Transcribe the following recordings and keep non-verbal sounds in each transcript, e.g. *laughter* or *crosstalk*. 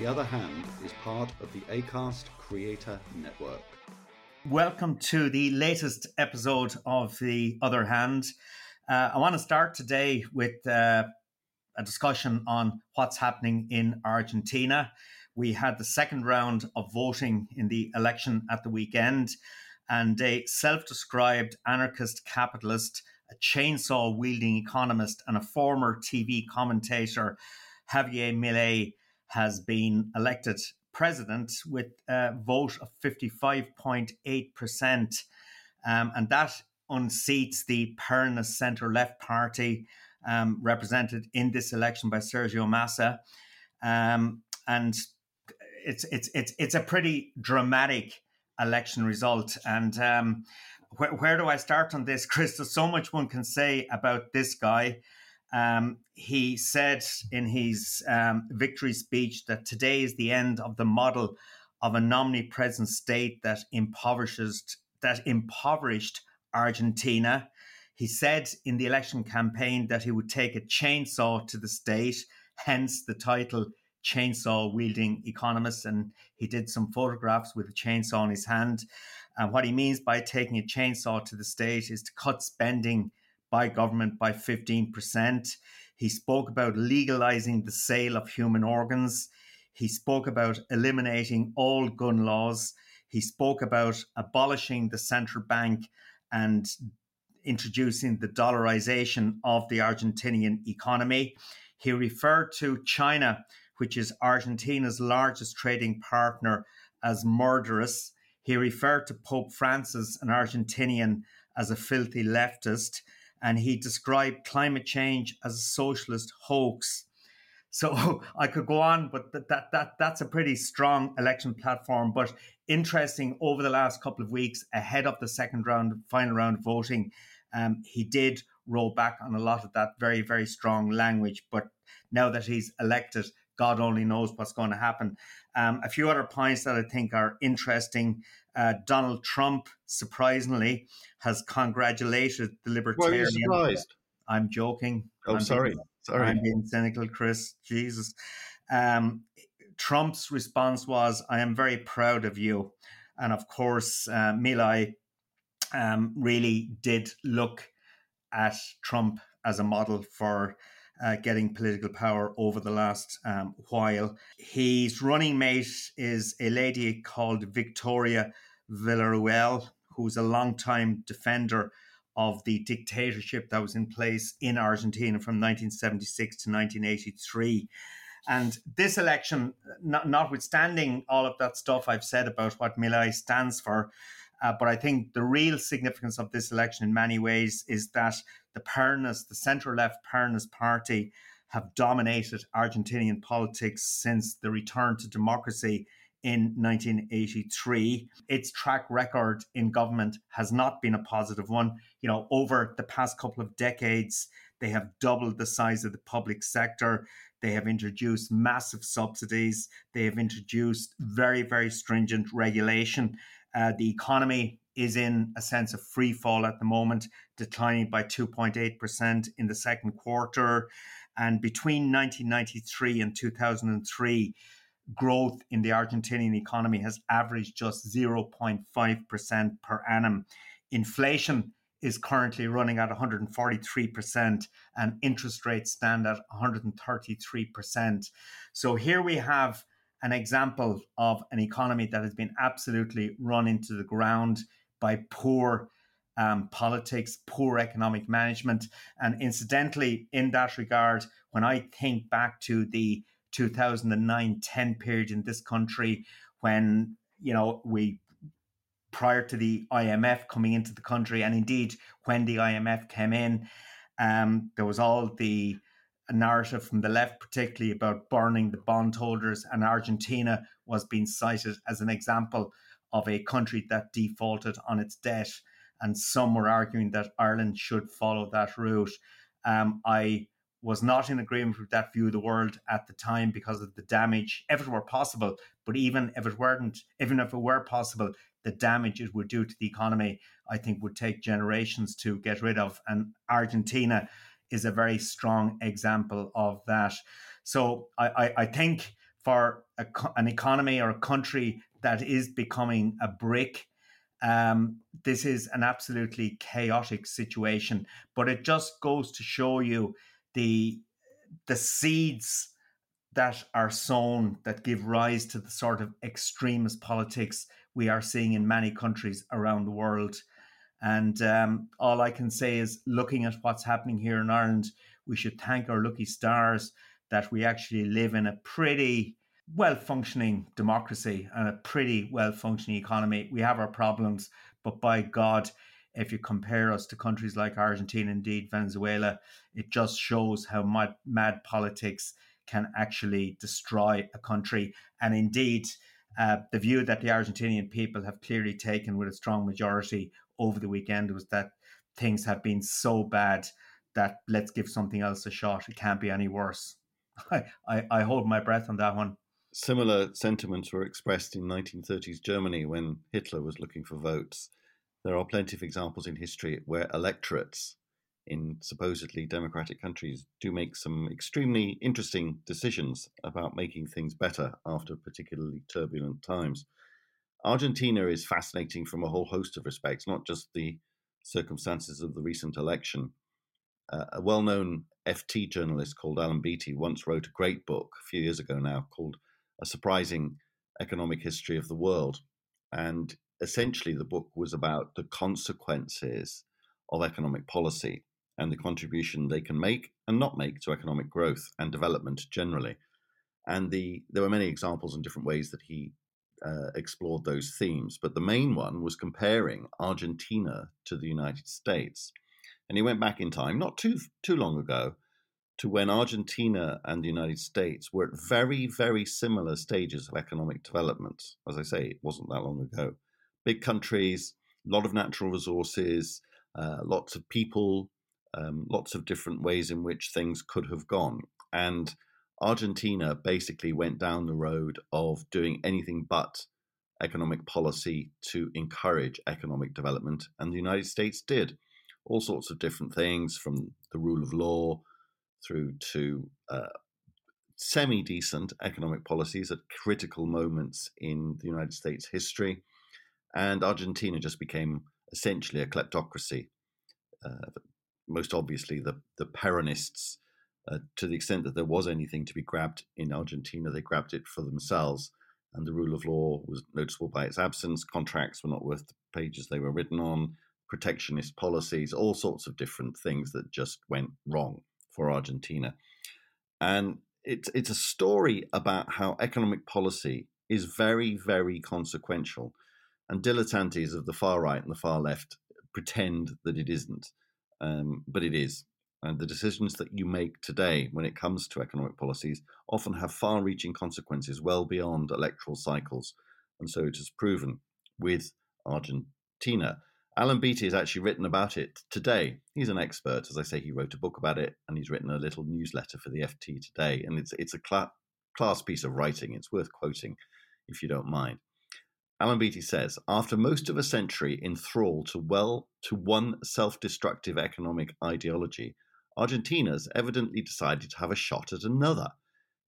The Other Hand is part of the ACAST Creator Network. Welcome to the latest episode of The Other Hand. Uh, I want to start today with uh, a discussion on what's happening in Argentina. We had the second round of voting in the election at the weekend, and a self described anarchist capitalist, a chainsaw wielding economist, and a former TV commentator, Javier Milei, has been elected president with a vote of 55.8%. Um, and that unseats the Peronist centre left party um, represented in this election by Sergio Massa. Um, and it's, it's, it's, it's a pretty dramatic election result. And um, wh- where do I start on this, *laughs* Chris? There's so much one can say about this guy. Um, he said in his um, victory speech that today is the end of the model of an omnipresent state that impoverishes that impoverished Argentina. He said in the election campaign that he would take a chainsaw to the state, hence the title chainsaw wielding economist. And he did some photographs with a chainsaw in his hand. And what he means by taking a chainsaw to the state is to cut spending by government by 15%. He spoke about legalizing the sale of human organs. He spoke about eliminating all gun laws. He spoke about abolishing the central bank and introducing the dollarization of the Argentinian economy. He referred to China, which is Argentina's largest trading partner, as murderous. He referred to Pope Francis, an Argentinian, as a filthy leftist and he described climate change as a socialist hoax. So *laughs* I could go on, but that, that that that's a pretty strong election platform. But interesting, over the last couple of weeks, ahead of the second round, final round of voting, um, he did roll back on a lot of that very very strong language. But now that he's elected, God only knows what's going to happen. Um, a few other points that I think are interesting. Uh, Donald Trump, surprisingly, has congratulated the Libertarian. Why are you surprised? I'm joking. Oh, I'm sorry. Being, sorry. I'm being cynical, Chris. Jesus. Um, Trump's response was, I am very proud of you. And of course, uh, Milei um, really did look at Trump as a model for uh, getting political power over the last um, while. His running mate is a lady called Victoria Villarruel, who's a longtime defender of the dictatorship that was in place in Argentina from 1976 to 1983. And this election, not, notwithstanding all of that stuff I've said about what Milei stands for, uh, but I think the real significance of this election in many ways is that the Peronist, the centre left Peronist party, have dominated Argentinian politics since the return to democracy in 1983. Its track record in government has not been a positive one. You know, over the past couple of decades, they have doubled the size of the public sector. They have introduced massive subsidies. They have introduced very, very stringent regulation. Uh, the economy is in a sense of free fall at the moment, declining by 2.8% in the second quarter. And between 1993 and 2003, growth in the Argentinian economy has averaged just 0.5% per annum. Inflation is currently running at 143%, and interest rates stand at 133%. So here we have an example of an economy that has been absolutely run into the ground by poor um, politics, poor economic management. And incidentally, in that regard, when I think back to the 2009 10 period in this country, when you know we prior to the IMF coming into the country, and indeed when the IMF came in, um, there was all the narrative from the left, particularly about burning the bondholders, and Argentina was being cited as an example of a country that defaulted on its debt. And some were arguing that Ireland should follow that route. Um, I was not in agreement with that view of the world at the time because of the damage, if it were possible. But even if it weren't, even if it were possible, the damage it would do to the economy, I think, would take generations to get rid of. And Argentina is a very strong example of that. So I, I, I think for a, an economy or a country that is becoming a brick, um, this is an absolutely chaotic situation. But it just goes to show you the the seeds that are sown that give rise to the sort of extremist politics we are seeing in many countries around the world. And um, all I can say is, looking at what's happening here in Ireland, we should thank our lucky stars that we actually live in a pretty well functioning democracy and a pretty well functioning economy. We have our problems, but by God, if you compare us to countries like Argentina, indeed Venezuela, it just shows how mad, mad politics can actually destroy a country. And indeed, uh, the view that the Argentinian people have clearly taken with a strong majority over the weekend was that things have been so bad that let's give something else a shot. It can't be any worse. *laughs* I, I, I hold my breath on that one. Similar sentiments were expressed in 1930s Germany when Hitler was looking for votes. There are plenty of examples in history where electorates in supposedly democratic countries do make some extremely interesting decisions about making things better after particularly turbulent times. Argentina is fascinating from a whole host of respects, not just the circumstances of the recent election. Uh, a well known FT journalist called Alan Beattie once wrote a great book a few years ago now called A Surprising Economic History of the World. And essentially, the book was about the consequences of economic policy and the contribution they can make and not make to economic growth and development generally. And the there were many examples in different ways that he uh, explored those themes, but the main one was comparing Argentina to the United States. And he went back in time, not too too long ago, to when Argentina and the United States were at very, very similar stages of economic development. As I say, it wasn't that long ago. Big countries, a lot of natural resources, uh, lots of people, um, lots of different ways in which things could have gone. And Argentina basically went down the road of doing anything but economic policy to encourage economic development, and the United States did all sorts of different things from the rule of law through to uh, semi decent economic policies at critical moments in the United States history. And Argentina just became essentially a kleptocracy. Uh, most obviously the the Peronists, uh, to the extent that there was anything to be grabbed in Argentina, they grabbed it for themselves, and the rule of law was noticeable by its absence. Contracts were not worth the pages they were written on. Protectionist policies, all sorts of different things that just went wrong for Argentina, and it's it's a story about how economic policy is very very consequential, and dilettantes of the far right and the far left pretend that it isn't um, but it is. And the decisions that you make today when it comes to economic policies often have far reaching consequences well beyond electoral cycles. And so it is proven with Argentina. Alan Beattie has actually written about it today. He's an expert. As I say, he wrote a book about it and he's written a little newsletter for the FT today. And it's, it's a cl- class piece of writing. It's worth quoting if you don't mind. Beattie says, after most of a century in thrall to well to one self-destructive economic ideology, Argentina's evidently decided to have a shot at another.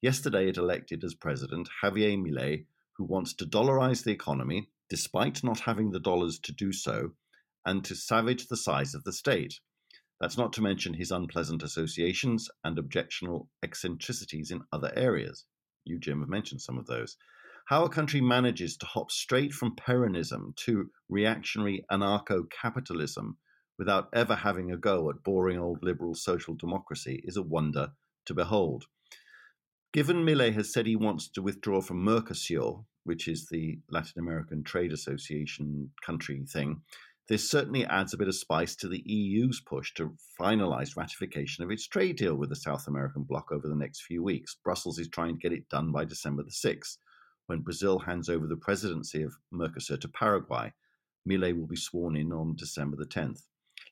Yesterday it elected as president Javier Milei, who wants to dollarize the economy, despite not having the dollars to do so, and to savage the size of the state. That's not to mention his unpleasant associations and objectionable eccentricities in other areas. You, Jim, have mentioned some of those how a country manages to hop straight from Peronism to reactionary anarcho capitalism without ever having a go at boring old liberal social democracy is a wonder to behold. Given Milei has said he wants to withdraw from Mercosur, which is the Latin American Trade Association country thing, this certainly adds a bit of spice to the EU's push to finalize ratification of its trade deal with the South American bloc over the next few weeks. Brussels is trying to get it done by December the 6th when Brazil hands over the presidency of Mercosur to Paraguay. Milei will be sworn in on December the 10th.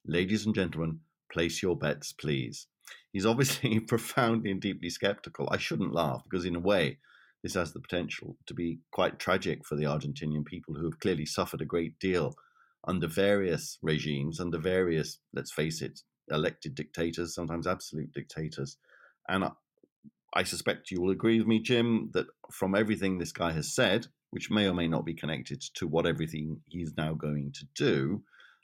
Ladies and gentlemen, place your bets, please. He's obviously *laughs* profoundly and deeply skeptical. I shouldn't laugh because, in a way, this has the potential to be quite tragic for the Argentinian people who have clearly suffered a great deal under various regimes, under various, let's face it, elected dictators, sometimes absolute dictators. And I suspect you will agree with me, Jim, that from everything this guy has said, which may or may not be connected to what everything he's now going to do,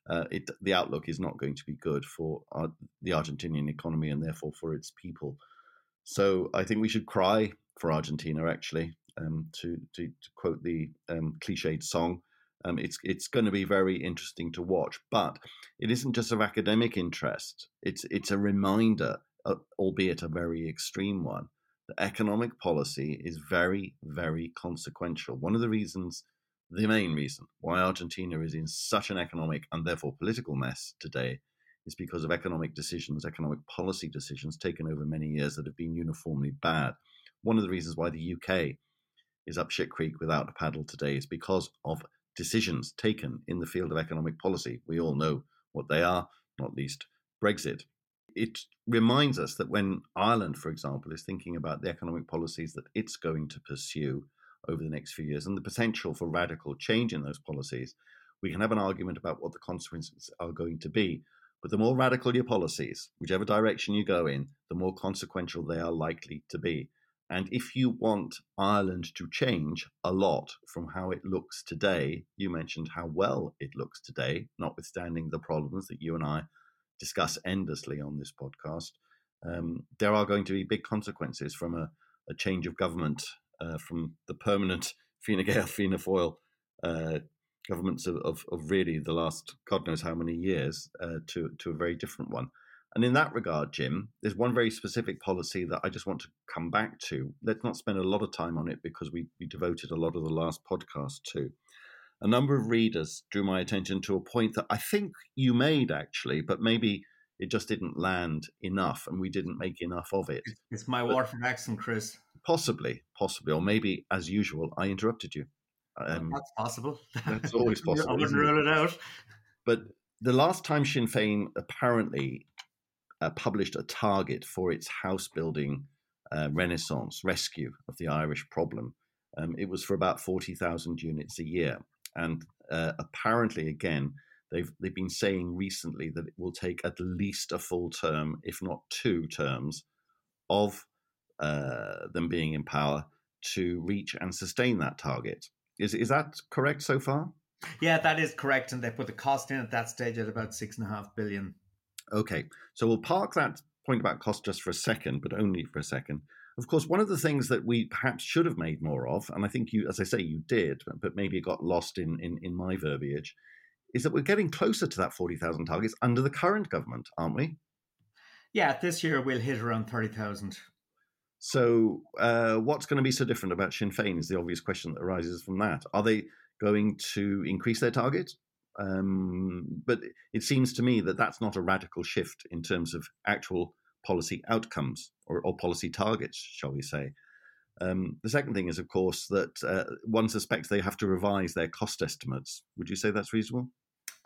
uh, it, the outlook is not going to be good for our, the Argentinian economy and therefore for its people. So I think we should cry for Argentina, actually, um, to, to, to, quote the um, cliched song. Um, it's it's going to be very interesting to watch, but it isn't just of academic interest. It's it's a reminder, uh, albeit a very extreme one, the economic policy is very, very consequential. One of the reasons, the main reason, why Argentina is in such an economic and therefore political mess today is because of economic decisions, economic policy decisions taken over many years that have been uniformly bad. One of the reasons why the UK is up shit creek without a paddle today is because of decisions taken in the field of economic policy. We all know what they are, not least Brexit it reminds us that when Ireland, for example, is thinking about the economic policies that it's going to pursue over the next few years and the potential for radical change in those policies, we can have an argument about what the consequences are going to be. But the more radical your policies, whichever direction you go in, the more consequential they are likely to be. And if you want Ireland to change a lot from how it looks today, you mentioned how well it looks today, notwithstanding the problems that you and I discuss endlessly on this podcast, um, there are going to be big consequences from a, a change of government uh, from the permanent *laughs* Fine Gael, Fianna Fáil uh, governments of, of, of, really the last God knows how many years uh, to, to a very different one. And in that regard, Jim, there's one very specific policy that I just want to come back to. Let's not spend a lot of time on it because we, we devoted a lot of the last podcast to a number of readers drew my attention to a point that I think you made actually, but maybe it just didn't land enough and we didn't make enough of it. It's my Waterford accent, Chris. Possibly, possibly, or maybe as usual, I interrupted you. Um, that's possible. That's *laughs* always possible. I wouldn't rule it out. But the last time Sinn Féin apparently uh, published a target for its house building uh, renaissance rescue of the Irish problem, um, it was for about 40,000 units a year. And uh, apparently, again, they've they've been saying recently that it will take at least a full term, if not two terms, of uh, them being in power to reach and sustain that target. Is is that correct so far? Yeah, that is correct, and they put the cost in at that stage at about six and a half billion. Okay, so we'll park that point about cost just for a second, but only for a second. Of course, one of the things that we perhaps should have made more of, and I think you, as I say, you did, but maybe it got lost in, in, in my verbiage, is that we're getting closer to that 40,000 targets under the current government, aren't we? Yeah, this year we'll hit around 30,000. So, uh, what's going to be so different about Sinn Féin is the obvious question that arises from that. Are they going to increase their target? Um, but it seems to me that that's not a radical shift in terms of actual policy outcomes or, or policy targets, shall we say. Um, the second thing is, of course, that uh, one suspects they have to revise their cost estimates. Would you say that's reasonable?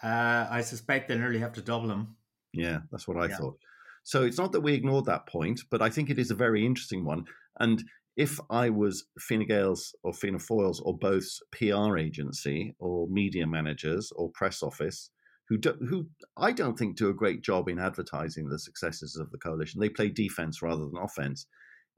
Uh, I suspect they nearly have to double them. Yeah, that's what I yeah. thought. So it's not that we ignored that point, but I think it is a very interesting one. And if I was Fine Gael's or Fianna Fáil's or both's PR agency or media managers or press office, who do, who I don't think do a great job in advertising the successes of the coalition, they play defense rather than offense.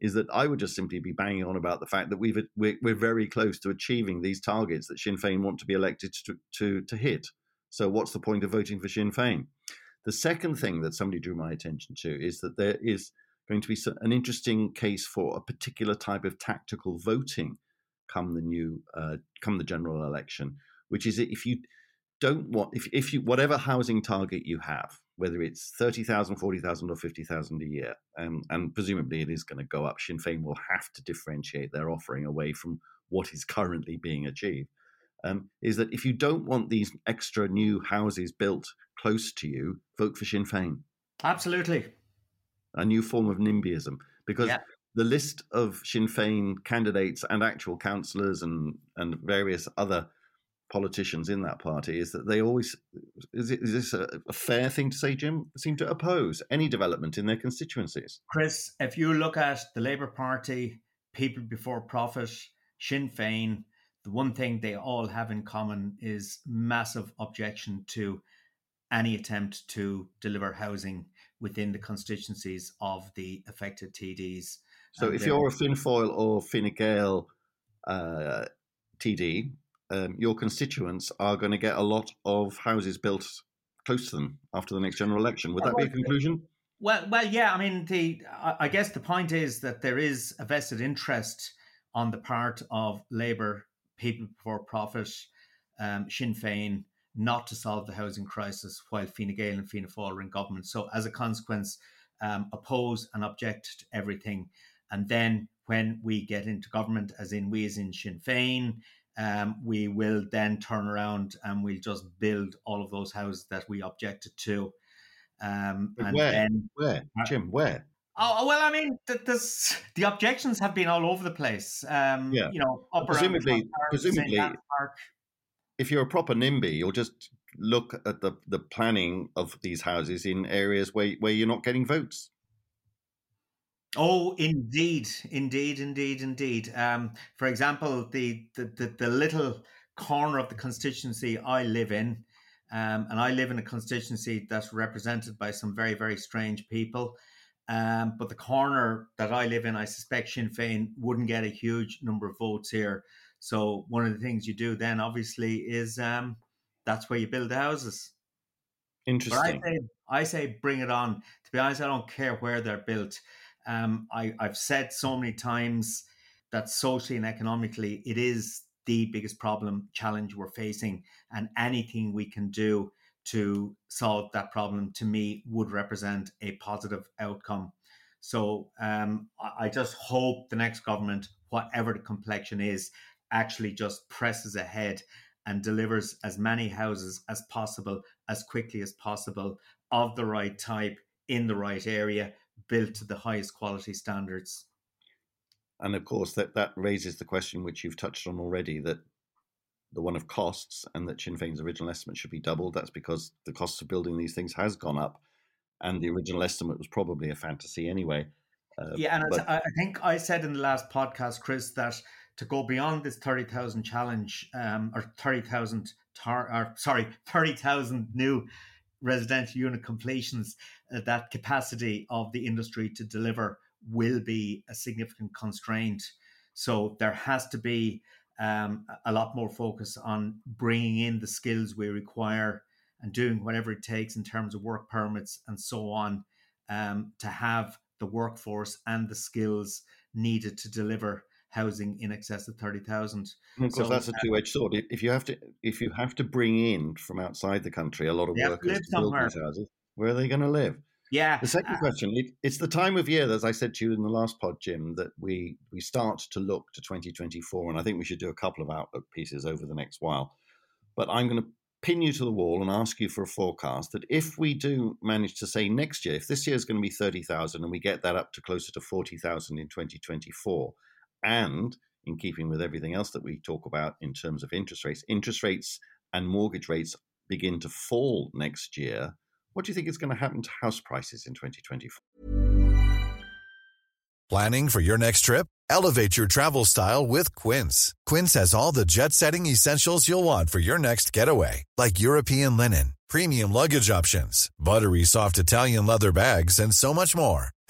Is that I would just simply be banging on about the fact that we've we're, we're very close to achieving these targets that Sinn Féin want to be elected to, to to hit. So what's the point of voting for Sinn Féin? The second thing that somebody drew my attention to is that there is going to be an interesting case for a particular type of tactical voting come the new uh, come the general election, which is if you don't want if if you whatever housing target you have, whether it's 30,000, 40,000 or 50,000 a year, um, and presumably it is going to go up, Sinn Féin will have to differentiate their offering away from what is currently being achieved. Um, is that if you don't want these extra new houses built close to you, vote for Sinn Féin. Absolutely. A new form of NIMBYism. Because yeah. the list of Sinn Féin candidates and actual councillors and, and various other politicians in that party is that they always is, it, is this a, a, fair thing to say jim seem to oppose any development in their constituencies chris if you look at the labour party people before profit sinn féin the one thing they all have in common is massive objection to any attempt to deliver housing within the constituencies of the affected TDs. So, if you're a Fine Féil or Fine Gael uh, TD, um, your constituents are going to get a lot of houses built close to them after the next general election. Would that be a conclusion? Well, well, yeah. I mean, the I guess the point is that there is a vested interest on the part of Labour, People for Profit, um, Sinn Féin, not to solve the housing crisis while Fine Gael and Fianna Fáil are in government. So, as a consequence, um, oppose and object to everything. And then when we get into government, as in we as in Sinn Féin, um, we will then turn around and we'll just build all of those houses that we objected to. Um, and where? Then, where? Jim, where? Oh well, I mean, the, the objections have been all over the place. Um, yeah. you know, presumably, presumably, if you're a proper NIMBY, you'll just look at the, the planning of these houses in areas where, where you're not getting votes. Oh, indeed, indeed, indeed, indeed. Um, for example, the, the, the, the, little corner of the constituency I live in, um, and I live in a constituency that's represented by some very, very strange people. Um, but the corner that I live in, I suspect Sinn Féin wouldn't get a huge number of votes here. So one of the things you do then, obviously, is um, that's where you build the houses. Interesting. But I say, I say, bring it on. To be honest, I don't care where they're built. Um, I, I've said so many times that socially and economically, it is the biggest problem challenge we're facing, and anything we can do to solve that problem, to me, would represent a positive outcome. So um, I just hope the next government, whatever the complexion is, actually just presses ahead and delivers as many houses as possible as quickly as possible of the right type in the right area built to the highest quality standards. And of course that that raises the question which you've touched on already that the one of costs and that Sinn Féin's original estimate should be doubled that's because the cost of building these things has gone up and the original estimate was probably a fantasy anyway uh, yeah and but, I think I said in the last podcast Chris that to go beyond this 30,000 challenge um, or 30,000 tar- or sorry 30,000 new residential unit completions uh, that capacity of the industry to deliver will be a significant constraint. So there has to be um, a lot more focus on bringing in the skills we require and doing whatever it takes in terms of work permits and so on um, to have the workforce and the skills needed to deliver housing in excess of thirty thousand. Of course, so, that's a two-edged sword. If you have to, if you have to bring in from outside the country a lot of workers to, to build these houses, where are they going to live? Yeah. The second uh, question: it, it's the time of year, as I said to you in the last pod, Jim, that we we start to look to 2024, and I think we should do a couple of outlook pieces over the next while. But I'm going to pin you to the wall and ask you for a forecast that if we do manage to say next year, if this year is going to be 30,000 and we get that up to closer to 40,000 in 2024, and in keeping with everything else that we talk about in terms of interest rates, interest rates and mortgage rates begin to fall next year, what do you think is going to happen to house prices in 2024? Planning for your next trip? Elevate your travel style with Quince. Quince has all the jet setting essentials you'll want for your next getaway, like European linen, premium luggage options, buttery soft Italian leather bags, and so much more.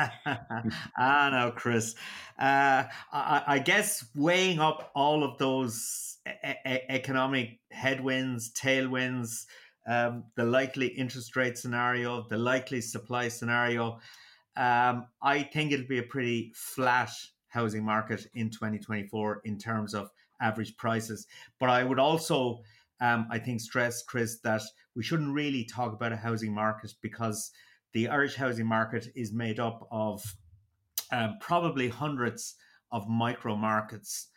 *laughs* ah, no, Chris. Uh, I, I, guess weighing up all of those e- e- economic headwinds, tailwinds, um, the likely interest rate scenario, the likely supply scenario, um, I think it'll be a pretty flat housing market in 2024 in terms of average prices. But I would also, um, I think, stress, Chris, that we shouldn't really talk about a housing market because the Irish housing market is made up of um, probably hundreds of micro markets.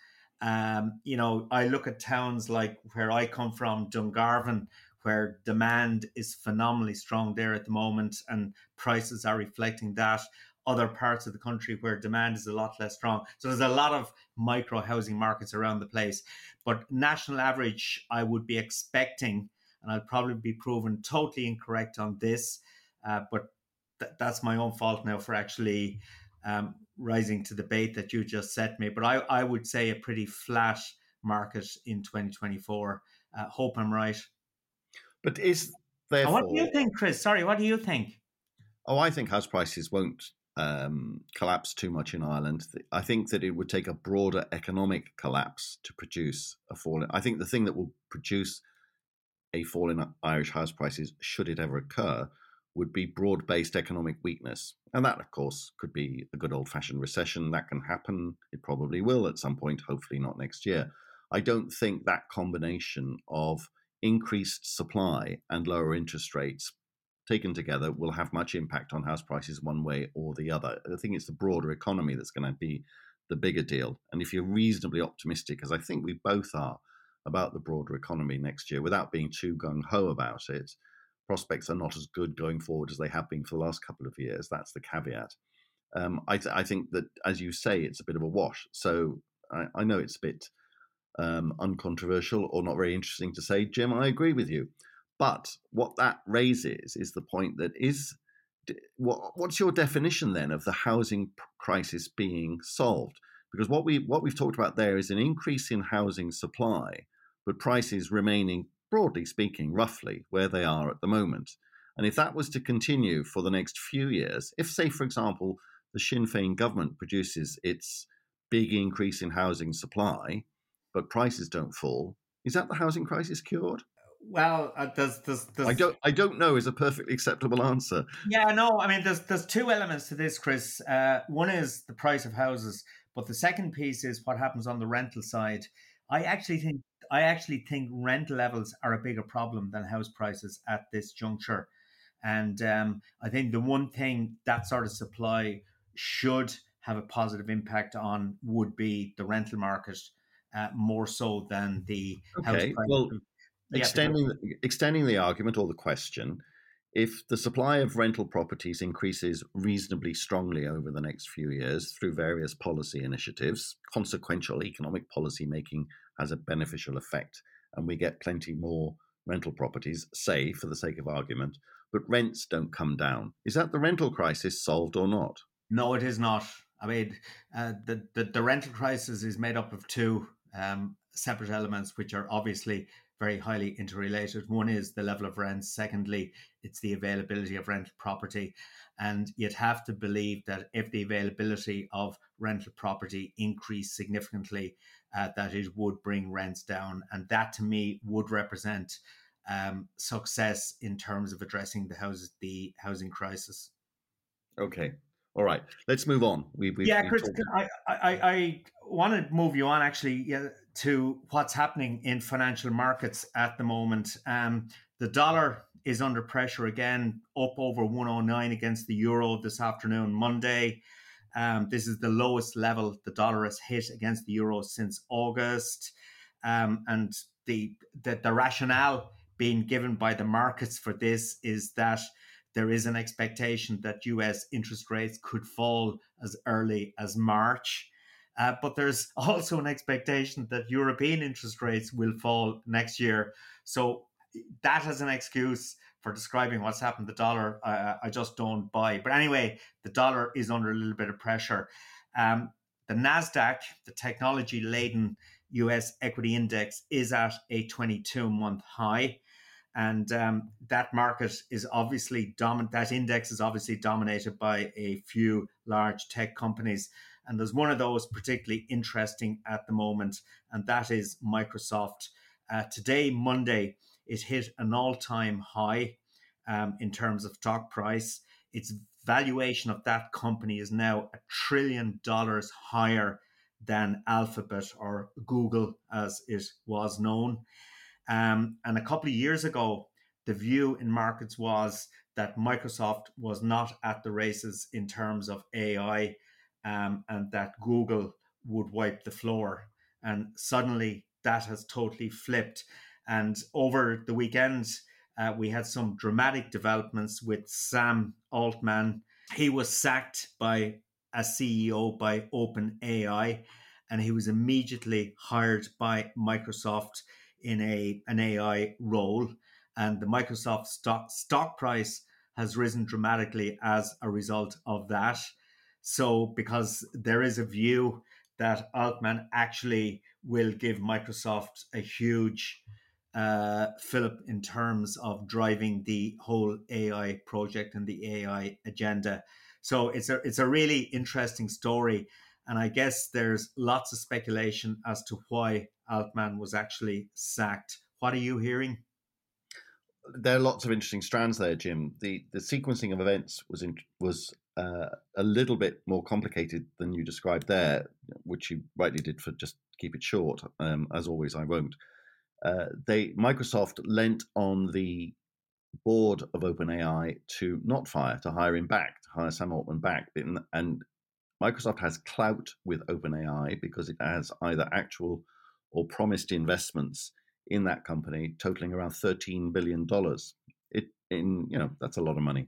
Um, you know, I look at towns like where I come from, Dungarvan, where demand is phenomenally strong there at the moment and prices are reflecting that. Other parts of the country where demand is a lot less strong. So there's a lot of micro housing markets around the place. But national average, I would be expecting, and I'll probably be proven totally incorrect on this, uh, but th- that's my own fault now for actually um, rising to the bait that you just set me. But I, I would say a pretty flat market in 2024. Uh, hope I'm right. But is there? What do you think, Chris? Sorry, what do you think? Oh, I think house prices won't um, collapse too much in Ireland. I think that it would take a broader economic collapse to produce a fall. In, I think the thing that will produce a fall in Irish house prices, should it ever occur, would be broad based economic weakness. And that, of course, could be a good old fashioned recession. That can happen. It probably will at some point, hopefully not next year. I don't think that combination of increased supply and lower interest rates taken together will have much impact on house prices one way or the other. I think it's the broader economy that's going to be the bigger deal. And if you're reasonably optimistic, as I think we both are, about the broader economy next year, without being too gung ho about it, prospects are not as good going forward as they have been for the last couple of years. That's the caveat. Um, I, th- I, think that, as you say, it's a bit of a wash. So I, I know it's a bit um, uncontroversial or not very interesting to say, Jim, I agree with you. But what that raises is the point that is what, what's your definition then of the housing crisis being solved? Because what we what we've talked about there is an increase in housing supply, but prices remaining broadly speaking, roughly where they are at the moment. And if that was to continue for the next few years, if, say, for example, the Sinn Féin government produces its big increase in housing supply, but prices don't fall. Is that the housing crisis cured? Well, uh, there's, there's, there's, I don't I don't know is a perfectly acceptable answer. Yeah, no, I mean there's there's two elements to this, Chris. Uh, one is the price of houses, but the second piece is what happens on the rental side. I actually think I actually think rent levels are a bigger problem than house prices at this juncture, and um, I think the one thing that sort of supply should have a positive impact on would be the rental market uh, more so than the okay. Well, extending the, extending the argument or the question, if the supply of rental properties increases reasonably strongly over the next few years through various policy initiatives, consequential economic policy making has a beneficial effect, and we get plenty more rental properties, say, for the sake of argument, but rents don't come down. Is that the rental crisis solved or not? No, it is not. I mean, uh, the, the, the rental crisis is made up of two um, separate elements, which are obviously very highly interrelated. One is the level of rents. Secondly, it's the availability of rental property. And you'd have to believe that if the availability of rental property increased significantly, uh, that it would bring rents down. And that to me would represent um, success in terms of addressing the house, the housing crisis. Okay. All right. Let's move on. We, we yeah, Chris, I, I, I want to move you on actually yeah, to what's happening in financial markets at the moment. Um, the dollar is under pressure again, up over 109 against the euro this afternoon, Monday. Um, this is the lowest level the dollar has hit against the euro since August. Um, and the, the, the rationale being given by the markets for this is that there is an expectation that US interest rates could fall as early as March. Uh, but there's *laughs* also an expectation that European interest rates will fall next year. So that as an excuse for describing what's happened the dollar, uh, I just don't buy. But anyway, the dollar is under a little bit of pressure. Um, the Nasdaq, the technology laden US equity index, is at a 22 month high. And um, that market is obviously dominant. That index is obviously dominated by a few large tech companies. And there's one of those particularly interesting at the moment, and that is Microsoft. Uh, today, Monday, it hit an all time high um, in terms of stock price. Its valuation of that company is now a trillion dollars higher than Alphabet or Google, as it was known. Um, and a couple of years ago, the view in markets was that Microsoft was not at the races in terms of AI um, and that Google would wipe the floor. And suddenly that has totally flipped. And over the weekend, uh, we had some dramatic developments with Sam Altman. He was sacked by a CEO by OpenAI, and he was immediately hired by Microsoft in a an AI role. And the Microsoft stock stock price has risen dramatically as a result of that. So, because there is a view that Altman actually will give Microsoft a huge uh, fillip in terms of driving the whole AI project and the AI agenda. So it's a it's a really interesting story, and I guess there's lots of speculation as to why Altman was actually sacked. What are you hearing? There are lots of interesting strands there, Jim. The the sequencing of events was in, was uh, a little bit more complicated than you described there, which you rightly did for just keep it short. Um, as always, I won't. Uh, they Microsoft lent on the board of OpenAI to not fire, to hire him back, to hire Sam Altman back, and Microsoft has clout with OpenAI because it has either actual or promised investments in that company totaling around $13 billion. It in you know that's a lot of money.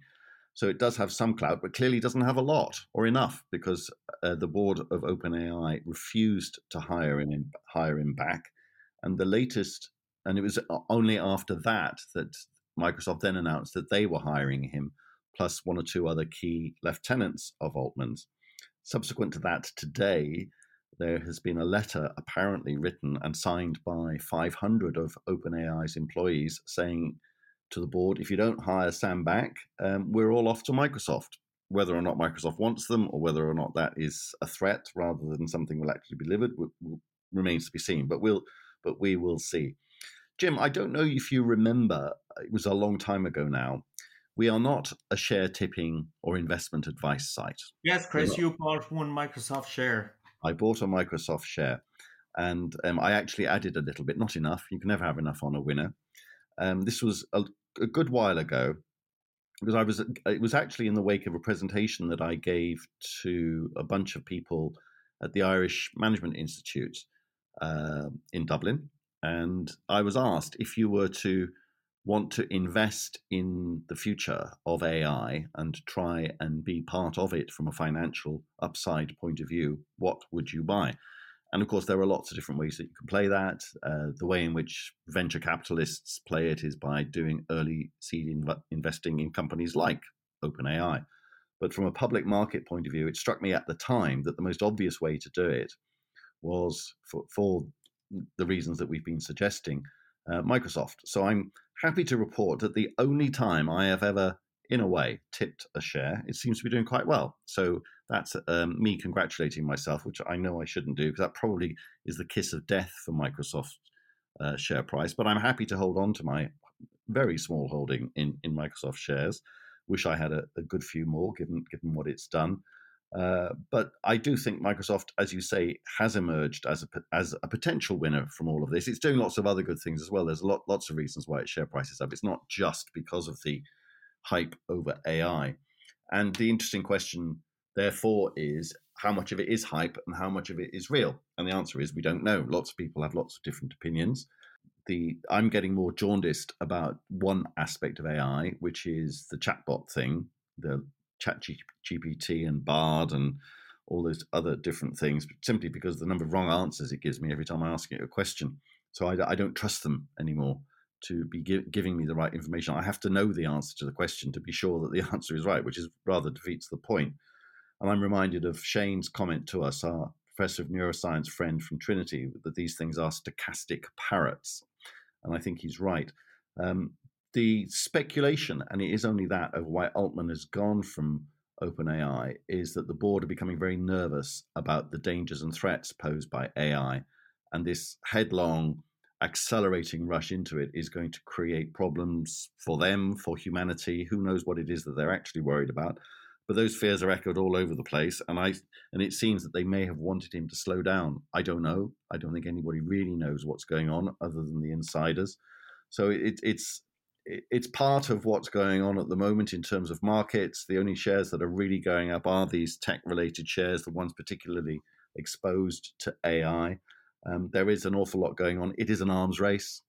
So it does have some clout, but clearly doesn't have a lot or enough because uh, the board of OpenAI refused to hire him hire him back, and the latest, and it was only after that that Microsoft then announced that they were hiring him, plus one or two other key lieutenants of Altman's. Subsequent to that, today there has been a letter apparently written and signed by 500 of OpenAI's employees saying to the board, if you don't hire Sam back, um, we're all off to Microsoft. Whether or not Microsoft wants them, or whether or not that is a threat rather than something will actually be delivered, will, will, remains to be seen. But we'll, but we will see. Jim, I don't know if you remember; it was a long time ago now. We are not a share tipping or investment advice site. Yes, Chris, you bought one Microsoft share. I bought a Microsoft share, and um, I actually added a little bit. Not enough. You can never have enough on a winner. Um, this was a, a, good while ago because I was. It was actually in the wake of a presentation that I gave to a bunch of people at the Irish Management Institute uh, in Dublin, and I was asked if you were to want to invest in the future of AI and try and be part of it from a financial upside point of view, what would you buy? And of course, there are lots of different ways that you can play that. Uh, the way in which venture capitalists play it is by doing early seed inv- investing in companies like OpenAI. But from a public market point of view, it struck me at the time that the most obvious way to do it was for, for the reasons that we've been suggesting, uh, Microsoft. So I'm happy to report that the only time I have ever, in a way, tipped a share, it seems to be doing quite well. So that's um, me congratulating myself, which I know I shouldn't do because that probably is the kiss of death for Microsoft uh, share price. But I'm happy to hold on to my very small holding in, in Microsoft shares. Wish I had a, a good few more, given given what it's done. Uh, but I do think Microsoft, as you say, has emerged as a as a potential winner from all of this. It's doing lots of other good things as well. There's a lot lots of reasons why its share price is up. It's not just because of the hype over AI. And the interesting question, therefore, is how much of it is hype and how much of it is real. And the answer is we don't know. Lots of people have lots of different opinions. The I'm getting more jaundiced about one aspect of AI, which is the chatbot thing, the Chat GPT and Bard and all those other different things, simply because the number of wrong answers it gives me every time I ask it a question. So I, I don't trust them anymore to be gi- giving me the right information. I have to know the answer to the question to be sure that the *laughs* answer is right, which is rather defeats the point. And I'm reminded of Shane's comment to us, our professor of neuroscience friend from Trinity, that these things are stochastic parrots. And I think he's right. Um, the speculation, and it is only that, of why Altman has gone from OpenAI is that the board are becoming very nervous about the dangers and threats posed by AI. And this headlong, accelerating rush into it is going to create problems for them, for humanity. Who knows what it is that they're actually worried about? But those fears are echoed all over the place, and I and it seems that they may have wanted him to slow down. I don't know. I don't think anybody really knows what's going on other than the insiders. So it, it's it's part of what's going on at the moment in terms of markets. The only shares that are really going up are these tech related shares, the ones particularly exposed to AI. Um, there is an awful lot going on. It is an arms race.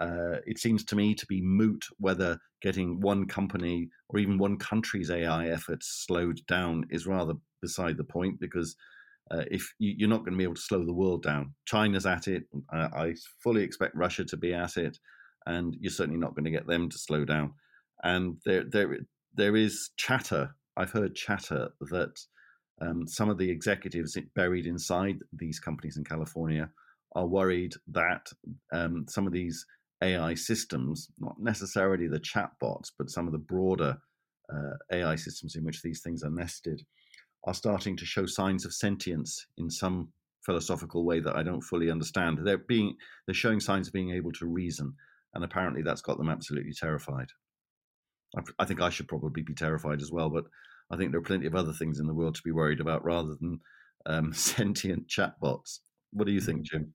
Uh, it seems to me to be moot whether getting one company or even one country's AI efforts slowed down is rather beside the point because uh, if you, are not going to be able to slow the world down, China's at it. I fully expect Russia to be at it and you're certainly not going to get them to slow down. And there, there, there is chatter. I've heard chatter that um, some of the executives buried inside these companies in California are worried that um, some of these AI systems, not necessarily the chatbots, but some of the broader uh, AI systems in which these things are nested, are starting to show signs of sentience in some philosophical way that I don't fully understand. They're being they're showing signs of being able to reason, and apparently that's got them absolutely terrified. I, I, think I should probably be terrified as well, but I think there are plenty of other things in the world to be worried about rather than um, *laughs* sentient chatbots. What do you think, Jim?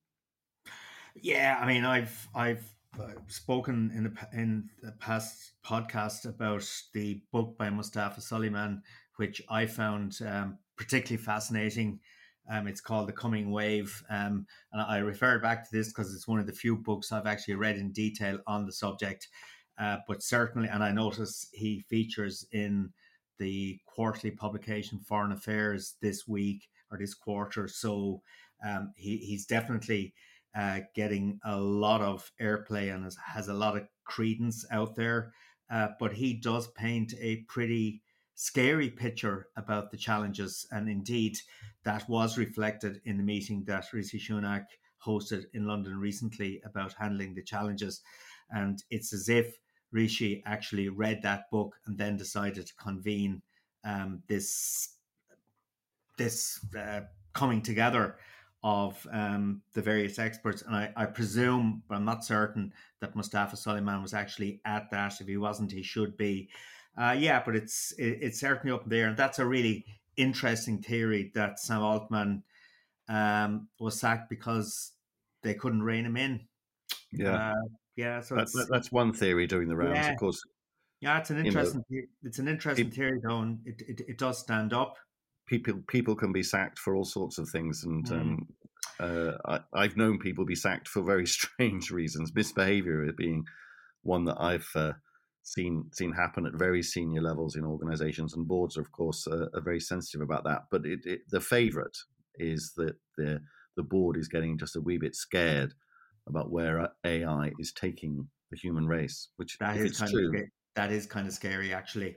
Yeah, I mean, I've I've uh, spoken in the in the past podcast about the book by Mustafa Suleyman, which I found um, particularly fascinating. Um, it's called The Coming Wave. Um, and I refer back to this because it's one of the few books I've actually read in detail on the subject. Uh, but certainly, and I notice he features in the quarterly publication Foreign Affairs this week or this quarter. So um, he, he's definitely uh, getting a lot of airplay and has, has a lot of credence out there. Uh, but he does paint a pretty scary picture about the challenges. And indeed, that was reflected in the meeting that Rishi Sunak hosted in London recently about handling the challenges. And it's as if Rishi actually read that book and then decided to convene um, this this uh, coming together of um, the various experts. And I, I, presume, but I'm not certain, that Mustafa Suleyman was actually at that. If he wasn't, he should be. Uh, yeah, but it's it, it's certainly up there, and that's a really interesting theory that Sam Altman um, was sacked because they couldn't rein him in. Yeah, uh, yeah. So that, that's one theory doing the rounds, yeah. of course. Yeah, it's an interesting. You know, it's an interesting theory, though, and it, it, it does stand up. People people can be sacked for all sorts of things, and mm. um, uh, I, have known people be sacked for very *laughs* strange reasons. Misbehavior being one that I've uh, seen seen happen at very senior levels in organizations and boards are of course uh, are very sensitive about that but it, it, the favorite is that the the board is getting just a wee bit scared about where AI is taking the human race which that is kind true, of that is kind of scary, actually.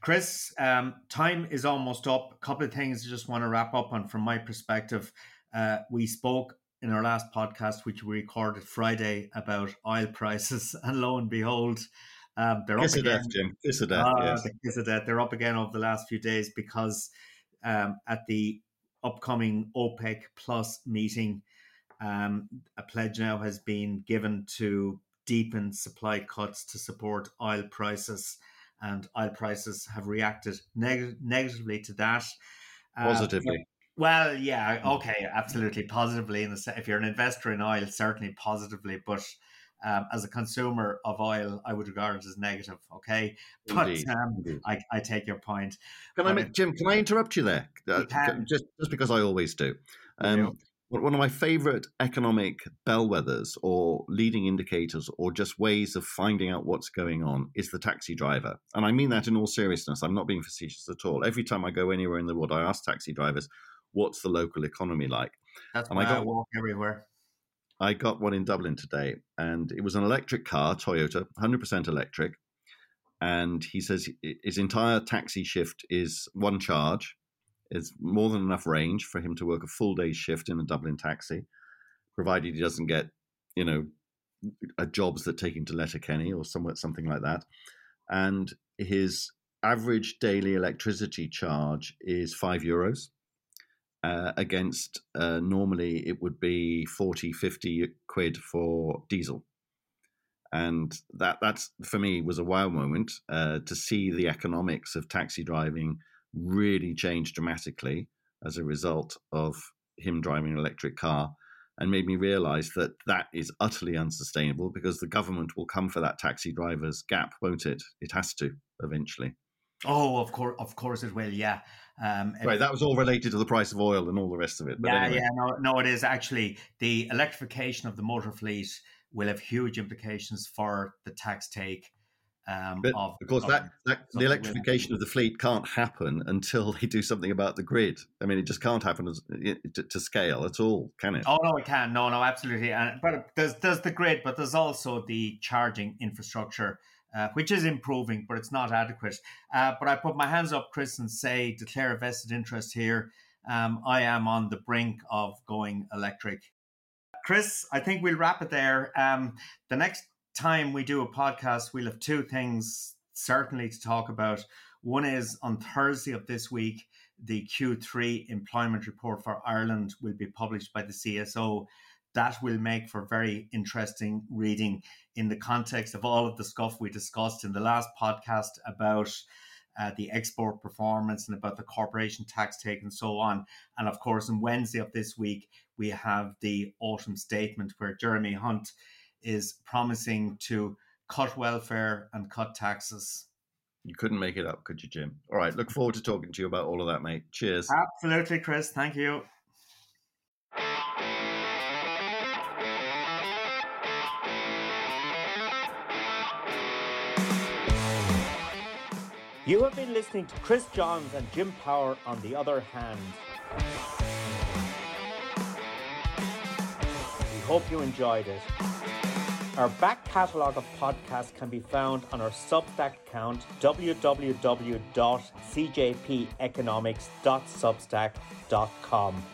Chris, um, time is almost up. A couple of things I just want to wrap up on from my perspective. Uh, we spoke in our last podcast, which we recorded Friday, about oil prices, *laughs* and lo and behold, um, they're kiss up again. Death, Jim. Kiss of death. Ah, yes. kiss death. They're up again over the last few days because um, at the upcoming OPEC Plus meeting, um, a pledge now has been given to deepen supply cuts to support oil prices, and oil prices have reacted neg- negatively to that. Uh, Positively. well, yeah, okay, absolutely positively. In the if you're an investor in oil, certainly positively, but um, as a consumer of oil, I would regard it as negative. Okay, but um. I, I take your point. Can I, make, Jim? Can I interrupt you there? Uh, can. Just, just because I always do. Um, one of my favorite economic bellwethers, or leading indicators, or just ways of finding out what's going on, is the taxi driver. And I mean that in all seriousness. I'm not being facetious at all. Every time I go anywhere in the world, I ask taxi drivers, "What's the local economy like?" That's and why I I, got- walk everywhere. I got one in Dublin today, and it was an electric car, Toyota, 100% electric. And he says his entire taxi shift is one charge. It's more than enough range for him to work a full day shift in a Dublin taxi, provided he doesn't get, you know, a jobs that take him to Letterkenny or somewhere something like that. And his average daily electricity charge is five euros uh, against uh, normally it would be 40 50 quid for diesel and that that's for me was a wow moment uh, to see the economics of taxi driving really change dramatically as a result of him driving an electric car and made me realize that that is utterly unsustainable because the government will come for that taxi driver's gap won't it it has to eventually Oh, of course, of course it will. Yeah. Um, right that was all related to the price of oil and all the rest of it but yeah, anyway. yeah, no, no, it is actually the electrification of the motor fleet will have huge implications for the tax take. Um, of, of course, of- that, that the electrification of the fleet can't happen until they do something about the grid. I mean, it just can't happen as, to, to scale at all, can it? Oh no, it can. No, no, absolutely. And but there's there's the grid, but there's also the charging infrastructure, uh, which is improving, but it's not adequate. Uh, but I put my hands up, Chris, and say declare a vested interest here. Um, I am on the brink of going electric. Chris, I think we'll wrap it there. Um, the next time we do a podcast, we'll have two things certainly to talk about. One is on Thursday of this week, the Q3 employment report for Ireland will be published by the CSO. That will make for very interesting reading in the context of all of the stuff we discussed in the last podcast about uh, the export performance and about the corporation tax take and so on. And of course, on Wednesday of this week, we have the autumn statement where Jeremy Hunt is promising to cut welfare and cut taxes. You couldn't make it up, could you, Jim? All right, look forward to talking to you about all of that, mate. Cheers. Absolutely, Chris. Thank you. You have been listening to Chris Johns and Jim Power on the other hand. We hope you enjoyed it. Our back catalogue of podcasts can be found on our Substack account www.cjpeconomics.substack.com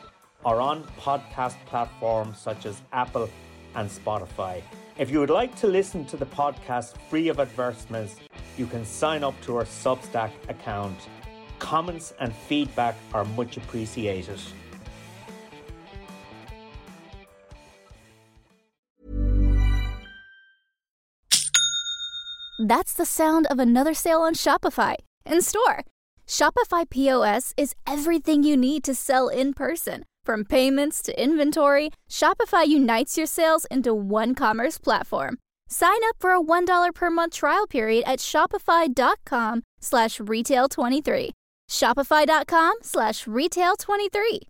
or on podcast platforms such as Apple and Spotify. If you would like to listen to the podcast free of advertisements, you can sign up to our Substack account. Comments and feedback are much appreciated. That's the sound of another sale on Shopify in store. Shopify POS is everything you need to sell in person. From payments to inventory, Shopify unites your sales into one commerce platform. Sign up for a $1 per month trial period at shopify.com slash retail23. Shopify.com slash retail23.